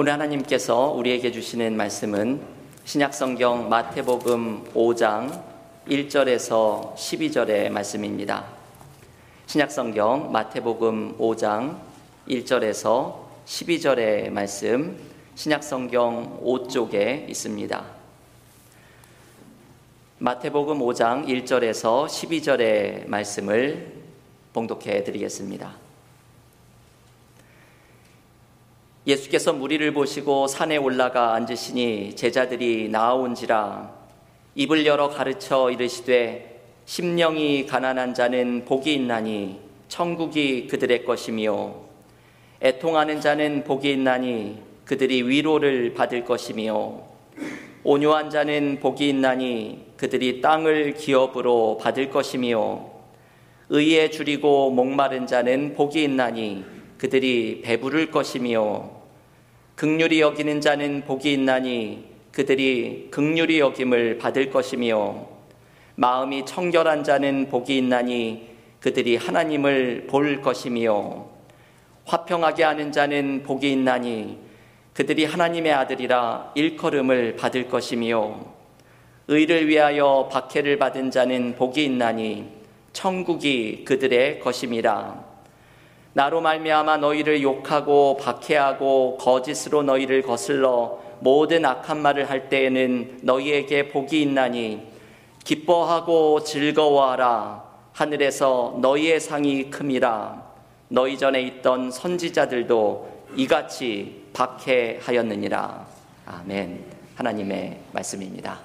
오늘 하나님께서 우리에게 주시는 말씀은 신약성경 마태복음 5장 1절에서 12절의 말씀입니다. 신약성경 마태복음 5장 1절에서 12절의 말씀, 신약성경 5쪽에 있습니다. 마태복음 5장 1절에서 12절의 말씀을 봉독해 드리겠습니다. 예수께서 무리를 보시고 산에 올라가 앉으시니 제자들이 나아온지라. 입을 열어 가르쳐 이르시되 심령이 가난한 자는 복이 있나니 천국이 그들의 것이며 애통하는 자는 복이 있나니 그들이 위로를 받을 것이며 온유한 자는 복이 있나니 그들이 땅을 기업으로 받을 것이며 의에 줄이고 목마른 자는 복이 있나니 그들이 배부를 것이며 극률이 여기는 자는 복이 있나니 그들이 극률이 여김을 받을 것이며 마음이 청결한 자는 복이 있나니 그들이 하나님을 볼 것이며 화평하게 하는 자는 복이 있나니 그들이 하나님의 아들이라 일컬음을 받을 것이며 의를 위하여 박해를 받은 자는 복이 있나니 천국이 그들의 것임이라 나로 말미암아 너희를 욕하고 박해하고 거짓으로 너희를 거슬러 모든 악한 말을 할 때에는 너희에게 복이 있나니 기뻐하고 즐거워하라. 하늘에서 너희의 상이 큼이라. 너희 전에 있던 선지자들도 이같이 박해하였느니라. 아멘. 하나님의 말씀입니다.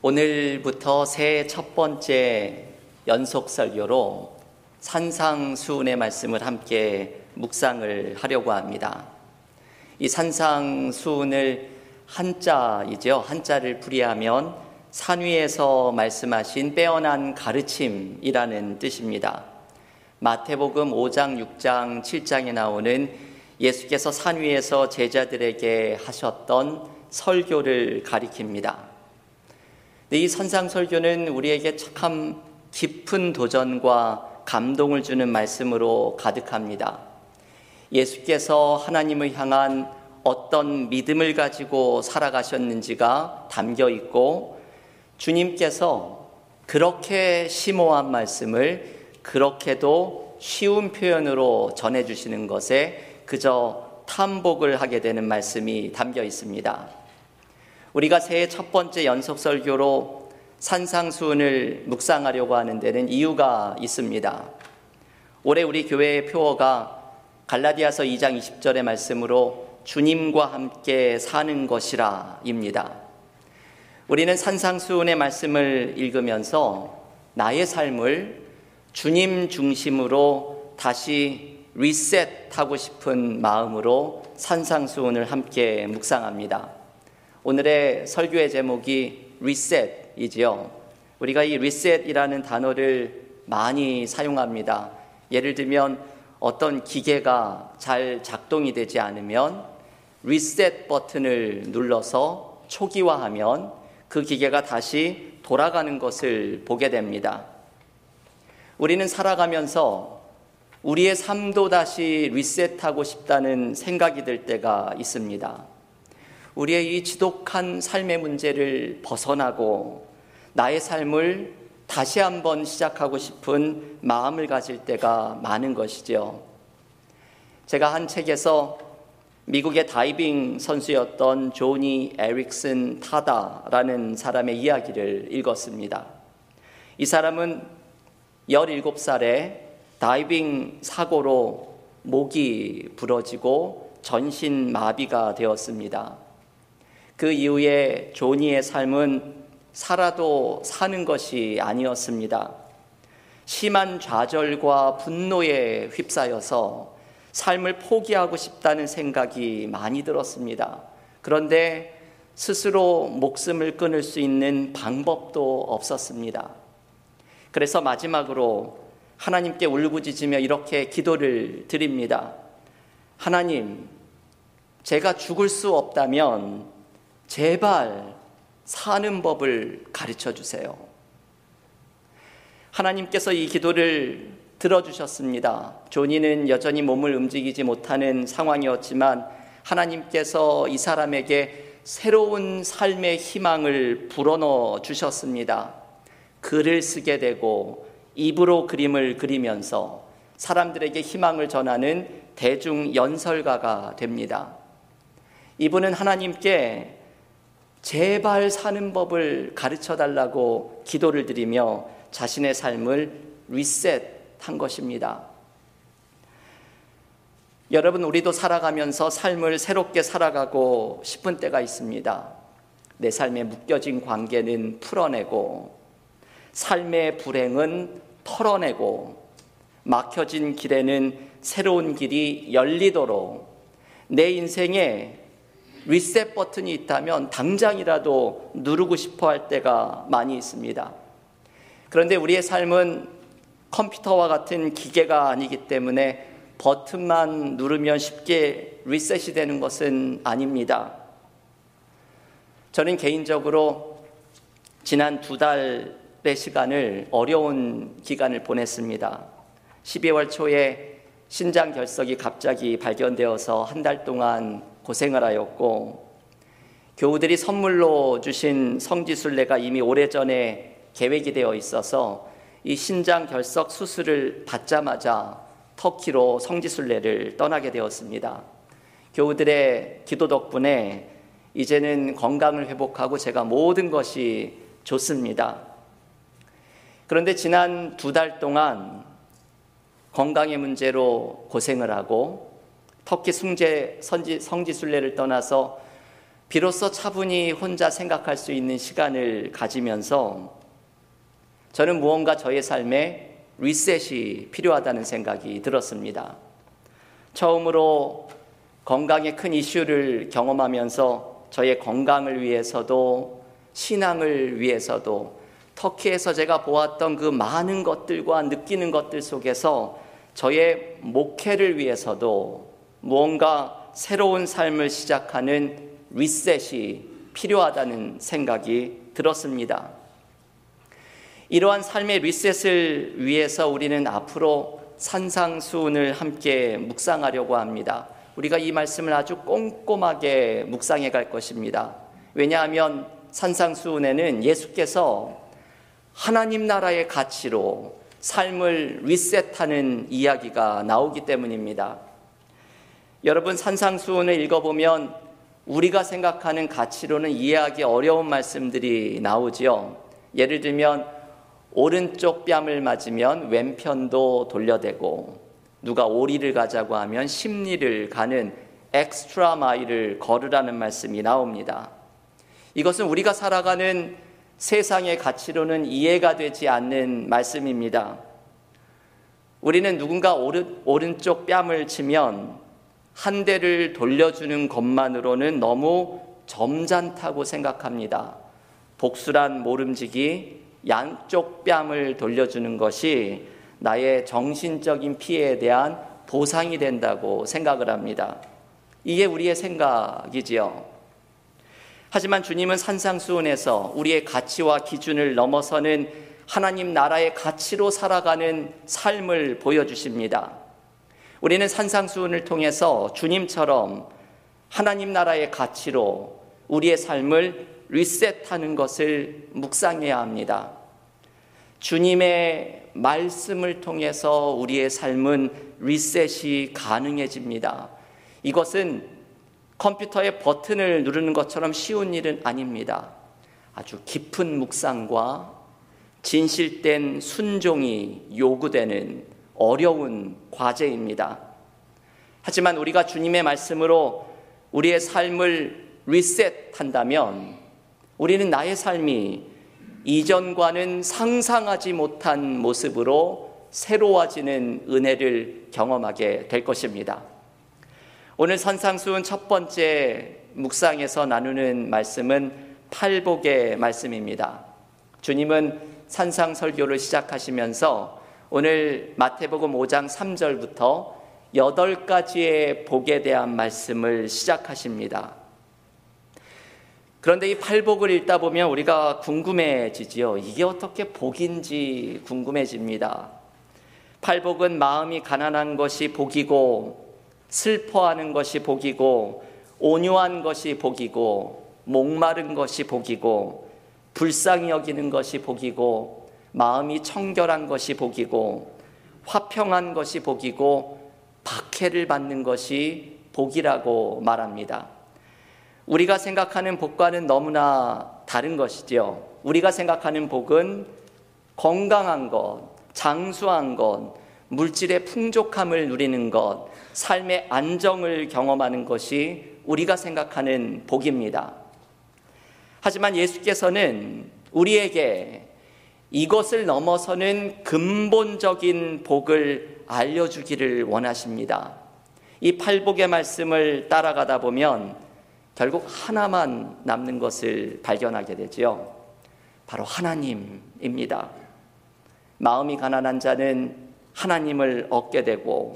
오늘부터 새 첫 번째 연속 설교로 산상수훈의 말씀을 함께 묵상을 하려고 합니다. 이 산상수훈을 한자이죠. 한자를 풀이하면 산 위에서 말씀하신 빼어난 가르침이라는 뜻입니다. 마태복음 5장, 6장, 7장에 나오는 예수께서 산 위에서 제자들에게 하셨던 설교를 가리킵니다. 이 선상설교는 우리에게 참 깊은 도전과 감동을 주는 말씀으로 가득합니다. 예수께서 하나님을 향한 어떤 믿음을 가지고 살아가셨는지가 담겨 있고 주님께서 그렇게 심오한 말씀을 그렇게도 쉬운 표현으로 전해주시는 것에 그저 탐복을 하게 되는 말씀이 담겨 있습니다. 우리가 새해 첫 번째 연속 설교로 산상수훈을 묵상하려고 하는 데는 이유가 있습니다. 올해 우리 교회의 표어가 갈라디아서 2장 20절의 말씀으로 주님과 함께 사는 것이라입니다. 우리는 산상수훈의 말씀을 읽으면서 나의 삶을 주님 중심으로 다시 리셋하고 싶은 마음으로 산상수훈을 함께 묵상합니다. 오늘의 설교의 제목이 리셋 이지요. 우리가 이 리셋이라는 단어를 많이 사용합니다. 예를 들면 어떤 기계가 잘 작동이 되지 않으면 리셋 버튼을 눌러서 초기화하면 그 기계가 다시 돌아가는 것을 보게 됩니다. 우리는 살아가면서 우리의 삶도 다시 리셋하고 싶다는 생각이 들 때가 있습니다. 우리의 이 지독한 삶의 문제를 벗어나고 나의 삶을 다시 한번 시작하고 싶은 마음을 가질 때가 많은 것이죠. 제가 한 책에서 미국의 다이빙 선수였던 조니 에릭슨 타다라는 사람의 이야기를 읽었습니다. 이 사람은 17살에 다이빙 사고로 목이 부러지고 전신 마비가 되었습니다. 그 이후에 조니의 삶은 살아도 사는 것이 아니었습니다. 심한 좌절과 분노에 휩싸여서 삶을 포기하고 싶다는 생각이 많이 들었습니다. 그런데 스스로 목숨을 끊을 수 있는 방법도 없었습니다. 그래서 마지막으로 하나님께 울부짖으며 이렇게 기도를 드립니다. 하나님, 제가 죽을 수 없다면 제발 사는 법을 가르쳐 주세요. 하나님께서 이 기도를 들어주셨습니다. 조니는 여전히 몸을 움직이지 못하는 상황이었지만 하나님께서 이 사람에게 새로운 삶의 희망을 불어넣어 주셨습니다. 글을 쓰게 되고 입으로 그림을 그리면서 사람들에게 희망을 전하는 대중 연설가가 됩니다. 이분은 하나님께 제발 사는 법을 가르쳐 달라고 기도를 드리며 자신의 삶을 리셋한 것입니다. 여러분, 우리도 살아가면서 삶을 새롭게 살아가고 싶은 때가 있습니다. 내 삶에 묶여진 관계는 풀어내고, 삶의 불행은 털어내고, 막혀진 길에는 새로운 길이 열리도록 내 인생에 리셋 버튼이 있다면 당장이라도 누르고 싶어 할 때가 많이 있습니다. 그런데 우리의 삶은 컴퓨터와 같은 기계가 아니기 때문에 버튼만 누르면 쉽게 리셋이 되는 것은 아닙니다. 저는 개인적으로 지난 두 달의 시간을 어려운 기간을 보냈습니다. 12월 초에 신장 결석이 갑자기 발견되어서 한 달 동안 고생을 하였고 교우들이 선물로 주신 성지순례가 이미 오래전에 계획이 되어 있어서 이 신장 결석 수술을 받자마자 터키로 성지순례를 떠나게 되었습니다. 교우들의 기도 덕분에 이제는 건강을 회복하고 제가 모든 것이 좋습니다. 그런데 지난 두 달 동안 건강의 문제로 고생을 하고 터키 숭제 선지, 성지순례를 떠나서 비로소 차분히 혼자 생각할 수 있는 시간을 가지면서 저는 무언가 저의 삶에 리셋이 필요하다는 생각이 들었습니다. 처음으로 건강의 큰 이슈를 경험하면서 저의 건강을 위해서도 신앙을 위해서도 터키에서 제가 보았던 그 많은 것들과 느끼는 것들 속에서 저의 목회를 위해서도 무언가 새로운 삶을 시작하는 리셋이 필요하다는 생각이 들었습니다. 이러한 삶의 리셋을 위해서 우리는 앞으로 산상수훈을 함께 묵상하려고 합니다. 우리가 이 말씀을 아주 꼼꼼하게 묵상해 갈 것입니다. 왜냐하면 산상수훈에는 예수께서 하나님 나라의 가치로 삶을 리셋하는 이야기가 나오기 때문입니다. 여러분 산상수훈을 읽어보면 우리가 생각하는 가치로는 이해하기 어려운 말씀들이 나오지요. 예를 들면 오른쪽 뺨을 맞으면 왼편도 돌려대고 누가 오리를 가자고 하면 심리를 가는 엑스트라 마일을 걸으라는 말씀이 나옵니다. 이것은 우리가 살아가는 세상의 가치로는 이해가 되지 않는 말씀입니다. 우리는 누군가 오른, 오른쪽 뺨을 치면 한 대를 돌려주는 것만으로는 너무 점잖다고 생각합니다. 복수란 모름지기 양쪽 뺨을 돌려주는 것이 나의 정신적인 피해에 대한 보상이 된다고 생각을 합니다. 이게 우리의 생각이지요. 하지만 주님은 산상수훈에서 우리의 가치와 기준을 넘어서는 하나님 나라의 가치로 살아가는 삶을 보여주십니다. 우리는 산상수훈을 통해서 주님처럼 하나님 나라의 가치로 우리의 삶을 리셋하는 것을 묵상해야 합니다. 주님의 말씀을 통해서 우리의 삶은 리셋이 가능해집니다. 이것은 컴퓨터의 버튼을 누르는 것처럼 쉬운 일은 아닙니다. 아주 깊은 묵상과 진실된 순종이 요구되는 어려운 과제입니다. 하지만 우리가 주님의 말씀으로 우리의 삶을 리셋한다면 우리는 나의 삶이 이전과는 상상하지 못한 모습으로 새로워지는 은혜를 경험하게 될 것입니다. 오늘 선상수훈 첫 번째 묵상에서 나누는 말씀은 팔복의 말씀입니다. 주님은 산상 설교를 시작하시면서 오늘 마태복음 5장 3절부터 여덟 가지의 복에 대한 말씀을 시작하십니다. 그런데 이 팔복을 읽다 보면 우리가 궁금해지지요. 이게 어떻게 복인지 궁금해집니다. 팔복은 마음이 가난한 것이 복이고 슬퍼하는 것이 복이고 온유한 것이 복이고 목마른 것이 복이고 불쌍히 여기는 것이 복이고 마음이 청결한 것이 복이고 화평한 것이 복이고 박해를 받는 것이 복이라고 말합니다. 우리가 생각하는 복과는 너무나 다른 것이죠. 우리가 생각하는 복은 건강한 것, 장수한 것, 물질의 풍족함을 누리는 것, 삶의 안정을 경험하는 것이 우리가 생각하는 복입니다. 하지만 예수께서는 우리에게 이것을 넘어서는 근본적인 복을 알려주기를 원하십니다. 이 팔복의 말씀을 따라가다 보면 결국 하나만 남는 것을 발견하게 되지요. 바로 하나님입니다. 마음이 가난한 자는 하나님을 얻게 되고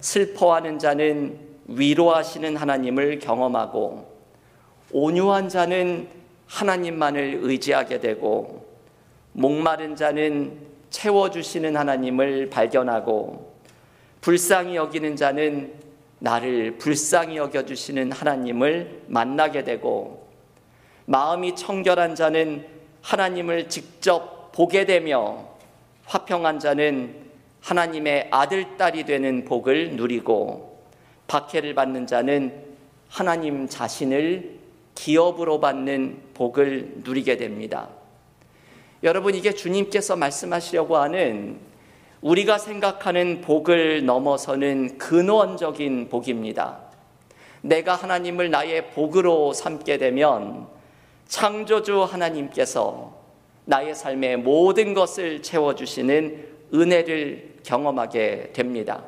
슬퍼하는 자는 위로하시는 하나님을 경험하고 온유한 자는 하나님만을 의지하게 되고 목마른 자는 채워주시는 하나님을 발견하고 불쌍히 여기는 자는 나를 불쌍히 여겨주시는 하나님을 만나게 되고 마음이 청결한 자는 하나님을 직접 보게 되며 화평한 자는 하나님의 아들, 딸이 되는 복을 누리고 박해를 받는 자는 하나님 자신을 기업으로 받는 복을 누리게 됩니다. 여러분, 이게 주님께서 말씀하시려고 하는 우리가 생각하는 복을 넘어서는 근원적인 복입니다. 내가 하나님을 나의 복으로 삼게 되면 창조주 하나님께서 나의 삶의 모든 것을 채워주시는 은혜를 경험하게 됩니다.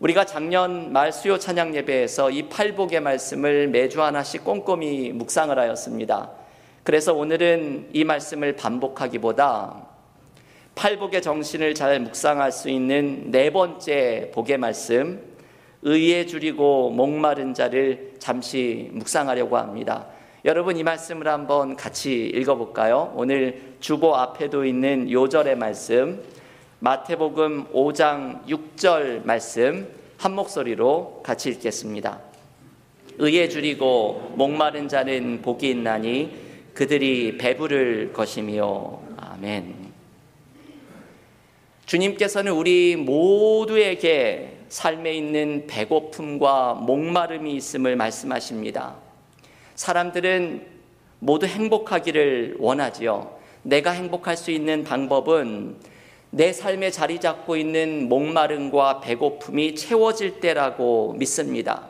우리가 작년 말 수요 찬양 예배에서 이 팔복의 말씀을 매주 하나씩 꼼꼼히 묵상을 하였습니다. 그래서 오늘은 이 말씀을 반복하기보다 팔복의 정신을 잘 묵상할 수 있는 네 번째 복의 말씀, 의에 줄이고 목마른 자를 잠시 묵상하려고 합니다. 여러분 이 말씀을 한번 같이 읽어볼까요? 오늘 주보 앞에도 있는 요절의 말씀, 마태복음 5장 6절 말씀 한 목소리로 같이 읽겠습니다. 의에 줄이고 목마른 자는 복이 있나니 그들이 배부를 것이며 아멘. 주님께서는 우리 모두에게 삶에 있는 배고픔과 목마름이 있음을 말씀하십니다. 사람들은 모두 행복하기를 원하지요. 내가 행복할 수 있는 방법은 내 삶에 자리 잡고 있는 목마름과 배고픔이 채워질 때라고 믿습니다.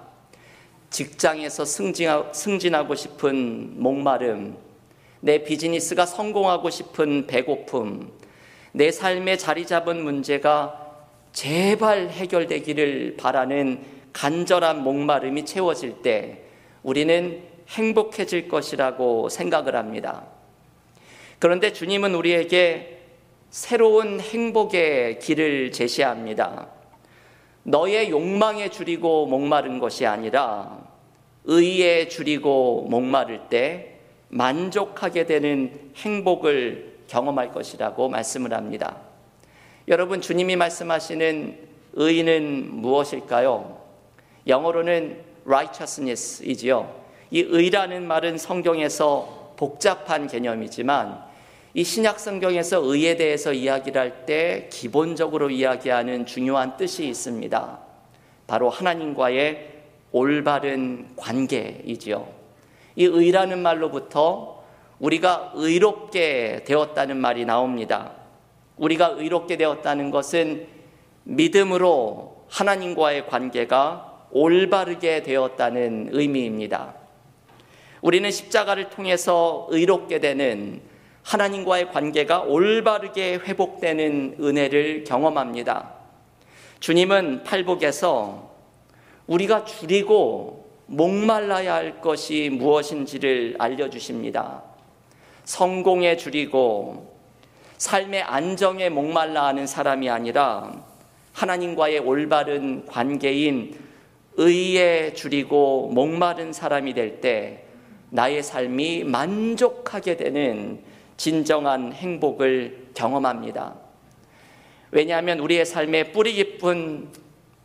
직장에서 승진하고 싶은 목마름, 내 비즈니스가 성공하고 싶은 배고픔, 내 삶에 자리 잡은 문제가 제발 해결되기를 바라는 간절한 목마름이 채워질 때 우리는 행복해질 것이라고 생각을 합니다. 그런데 주님은 우리에게 새로운 행복의 길을 제시합니다. 너의 욕망에 줄이고 목마른 것이 아니라 의에 줄이고 목마를 때 만족하게 되는 행복을 경험할 것이라고 말씀을 합니다. 여러분, 주님이 말씀하시는 의는 무엇일까요? 영어로는 righteousness이지요. 이 의라는 말은 성경에서 복잡한 개념이지만 이 신약 성경에서 의에 대해서 이야기를 할 때 기본적으로 이야기하는 중요한 뜻이 있습니다. 바로 하나님과의 올바른 관계이지요. 이 의라는 말로부터 우리가 의롭게 되었다는 말이 나옵니다. 우리가 의롭게 되었다는 것은 믿음으로 하나님과의 관계가 올바르게 되었다는 의미입니다. 우리는 십자가를 통해서 의롭게 되는 하나님과의 관계가 올바르게 회복되는 은혜를 경험합니다. 주님은 팔복에서 우리가 줄이고 목말라야 할 것이 무엇인지를 알려주십니다. 성공에 줄이고 삶의 안정에 목말라 하는 사람이 아니라 하나님과의 올바른 관계인 의에 줄이고 목마른 사람이 될 때 나의 삶이 만족하게 되는 진정한 행복을 경험합니다. 왜냐하면 우리의 삶에 뿌리 깊은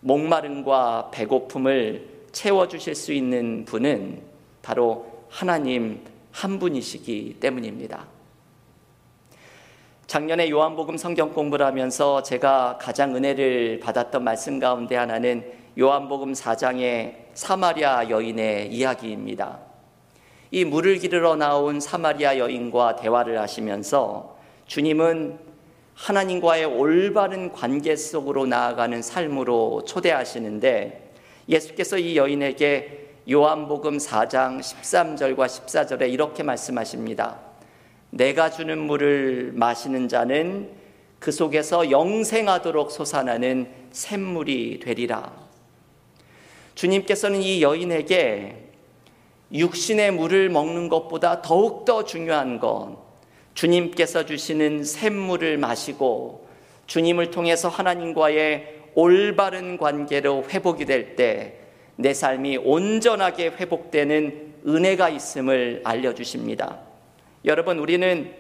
목마름과 배고픔을 채워주실 수 있는 분은 바로 하나님 한 분이시기 때문입니다. 작년에 요한복음 성경 공부를 하면서 제가 가장 은혜를 받았던 말씀 가운데 하나는 요한복음 4장의 사마리아 여인의 이야기입니다. 이 물을 기르러 나온 사마리아 여인과 대화를 하시면서 주님은 하나님과의 올바른 관계 속으로 나아가는 삶으로 초대하시는데 예수께서 이 여인에게 요한복음 4장 13절과 14절에 이렇게 말씀하십니다. 내가 주는 물을 마시는 자는 그 속에서 영생하도록 솟아나는 샘물이 되리라. 주님께서는 이 여인에게 육신의 물을 먹는 것보다 더욱더 중요한 건 주님께서 주시는 샘물을 마시고 주님을 통해서 하나님과의 올바른 관계로 회복이 될 때 내 삶이 온전하게 회복되는 은혜가 있음을 알려주십니다. 여러분, 우리는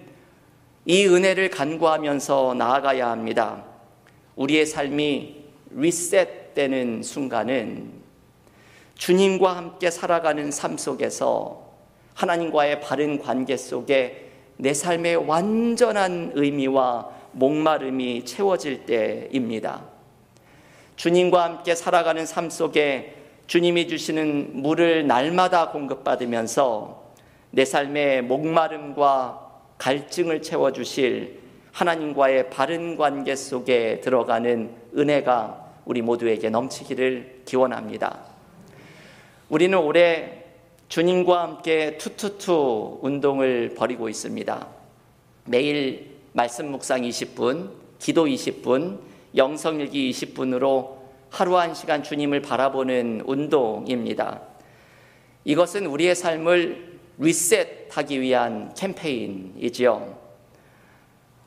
이 은혜를 간구하면서 나아가야 합니다. 우리의 삶이 리셋되는 순간은 주님과 함께 살아가는 삶 속에서 하나님과의 바른 관계 속에 내 삶의 완전한 의미와 목마름이 채워질 때입니다. 주님과 함께 살아가는 삶 속에 주님이 주시는 물을 날마다 공급받으면서 내 삶의 목마름과 갈증을 채워주실 하나님과의 바른 관계 속에 들어가는 은혜가 우리 모두에게 넘치기를 기원합니다. 우리는 올해 주님과 함께 투투투 운동을 벌이고 있습니다. 매일 말씀 묵상 20분, 기도 20분, 영성일기 20분으로 하루 한 시간 주님을 바라보는 운동입니다. 이것은 우리의 삶을 리셋하기 위한 캠페인이지요.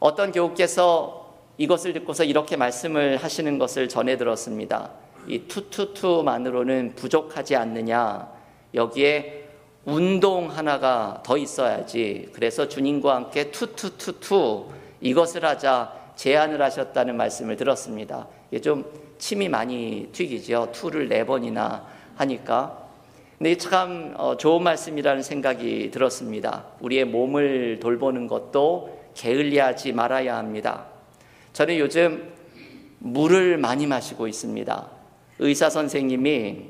어떤 교우께서 이것을 듣고서 이렇게 말씀을 하시는 것을 전해 들었습니다. 이 투투투만으로는 부족하지 않느냐. 여기에 운동 하나가 더 있어야지. 그래서 주님과 함께 투투투투 이것을 하자 제안을 하셨다는 말씀을 들었습니다. 이게 좀 침이 많이 튀기죠. 투를 네 번이나 하니까. 근데 참 어, 좋은 말씀이라는 생각이 들었습니다. 우리의 몸을 돌보는 것도 게을리하지 말아야 합니다. 저는 요즘 물을 많이 마시고 있습니다. 의사 선생님이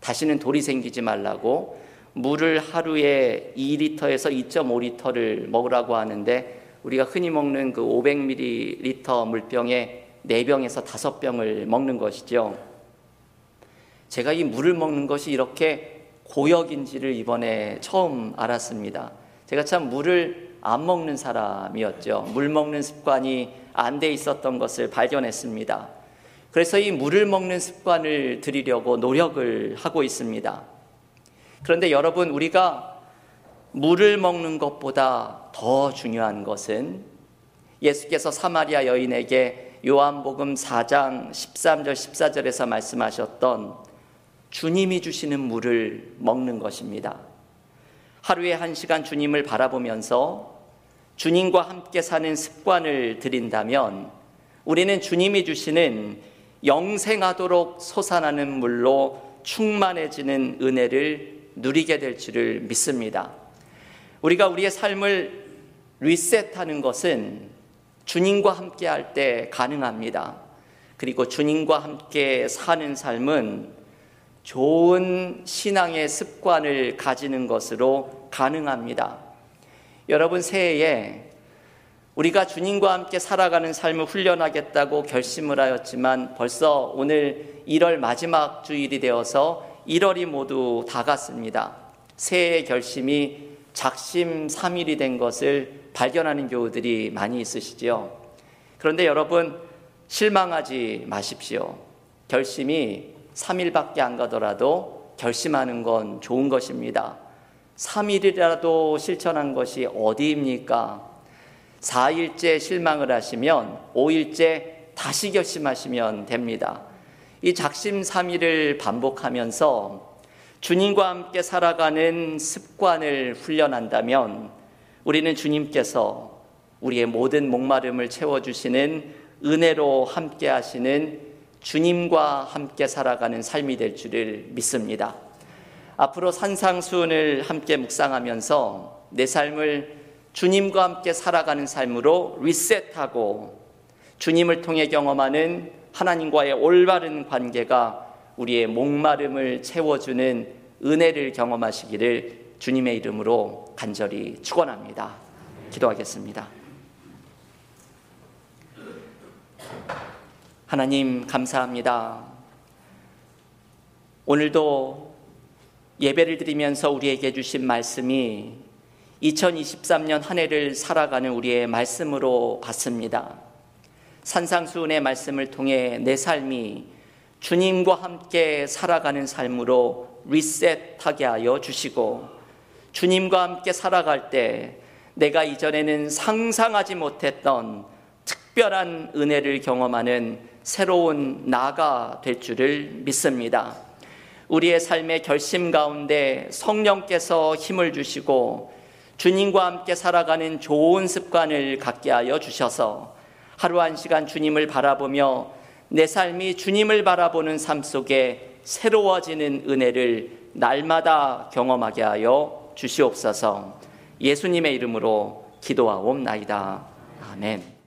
다시는 돌이 생기지 말라고 물을 하루에 2리터에서 2.5리터를 먹으라고 하는데 우리가 흔히 먹는 그 500ml 물병에 4병에서 5병을 먹는 것이죠. 제가 이 물을 먹는 것이 이렇게 고역인지를 이번에 처음 알았습니다. 제가 참 물을 안 먹는 사람이었죠. 물 먹는 습관이 안 돼 있었던 것을 발견했습니다. 그래서 이 물을 먹는 습관을 들이려고 노력을 하고 있습니다. 그런데 여러분, 우리가 물을 먹는 것보다 더 중요한 것은 예수께서 사마리아 여인에게 요한복음 4장 13절 14절에서 말씀하셨던 주님이 주시는 물을 먹는 것입니다. 하루에 한 시간 주님을 바라보면서 주님과 함께 사는 습관을 들인다면 우리는 주님이 주시는 영생하도록 솟아나는 물로 충만해지는 은혜를 누리게 될 줄을 믿습니다. 우리가 우리의 삶을 리셋하는 것은 주님과 함께 할 때 가능합니다. 그리고 주님과 함께 사는 삶은 좋은 신앙의 습관을 가지는 것으로 가능합니다. 여러분 새해에 우리가 주님과 함께 살아가는 삶을 훈련하겠다고 결심을 하였지만 벌써 오늘 1월 마지막 주일이 되어서 1월이 모두 다 갔습니다. 새해 결심이 작심 3일이 된 것을 발견하는 교우들이 많이 있으시죠. 그런데 여러분 실망하지 마십시오. 결심이 3일밖에 안 가더라도 결심하는 건 좋은 것입니다. 3일이라도 실천한 것이 어디입니까? 4일째 실망을 하시면 5일째 다시 결심하시면 됩니다. 이 작심 3일을 반복하면서 주님과 함께 살아가는 습관을 훈련한다면 우리는 주님께서 우리의 모든 목마름을 채워주시는 은혜로 함께 하시는 주님과 함께 살아가는 삶이 될 줄을 믿습니다. 앞으로 산상수훈을 함께 묵상하면서 내 삶을 주님과 함께 살아가는 삶으로 리셋하고 주님을 통해 경험하는 하나님과의 올바른 관계가 우리의 목마름을 채워주는 은혜를 경험하시기를 주님의 이름으로 간절히 축원합니다. 기도하겠습니다. 하나님 감사합니다. 오늘도 예배를 드리면서 우리에게 주신 말씀이 2023년 한 해를 살아가는 우리의 말씀으로 봤습니다. 산상수훈의 말씀을 통해 내 삶이 주님과 함께 살아가는 삶으로 리셋하게 하여 주시고 주님과 함께 살아갈 때 내가 이전에는 상상하지 못했던 특별한 은혜를 경험하는 새로운 나가 될 줄을 믿습니다. 우리의 삶의 결심 가운데 성령께서 힘을 주시고 주님과 함께 살아가는 좋은 습관을 갖게 하여 주셔서 하루 한 시간 주님을 바라보며 내 삶이 주님을 바라보는 삶 속에 새로워지는 은혜를 날마다 경험하게 하여 주시옵소서 예수님의 이름으로 기도하옵나이다. 아멘.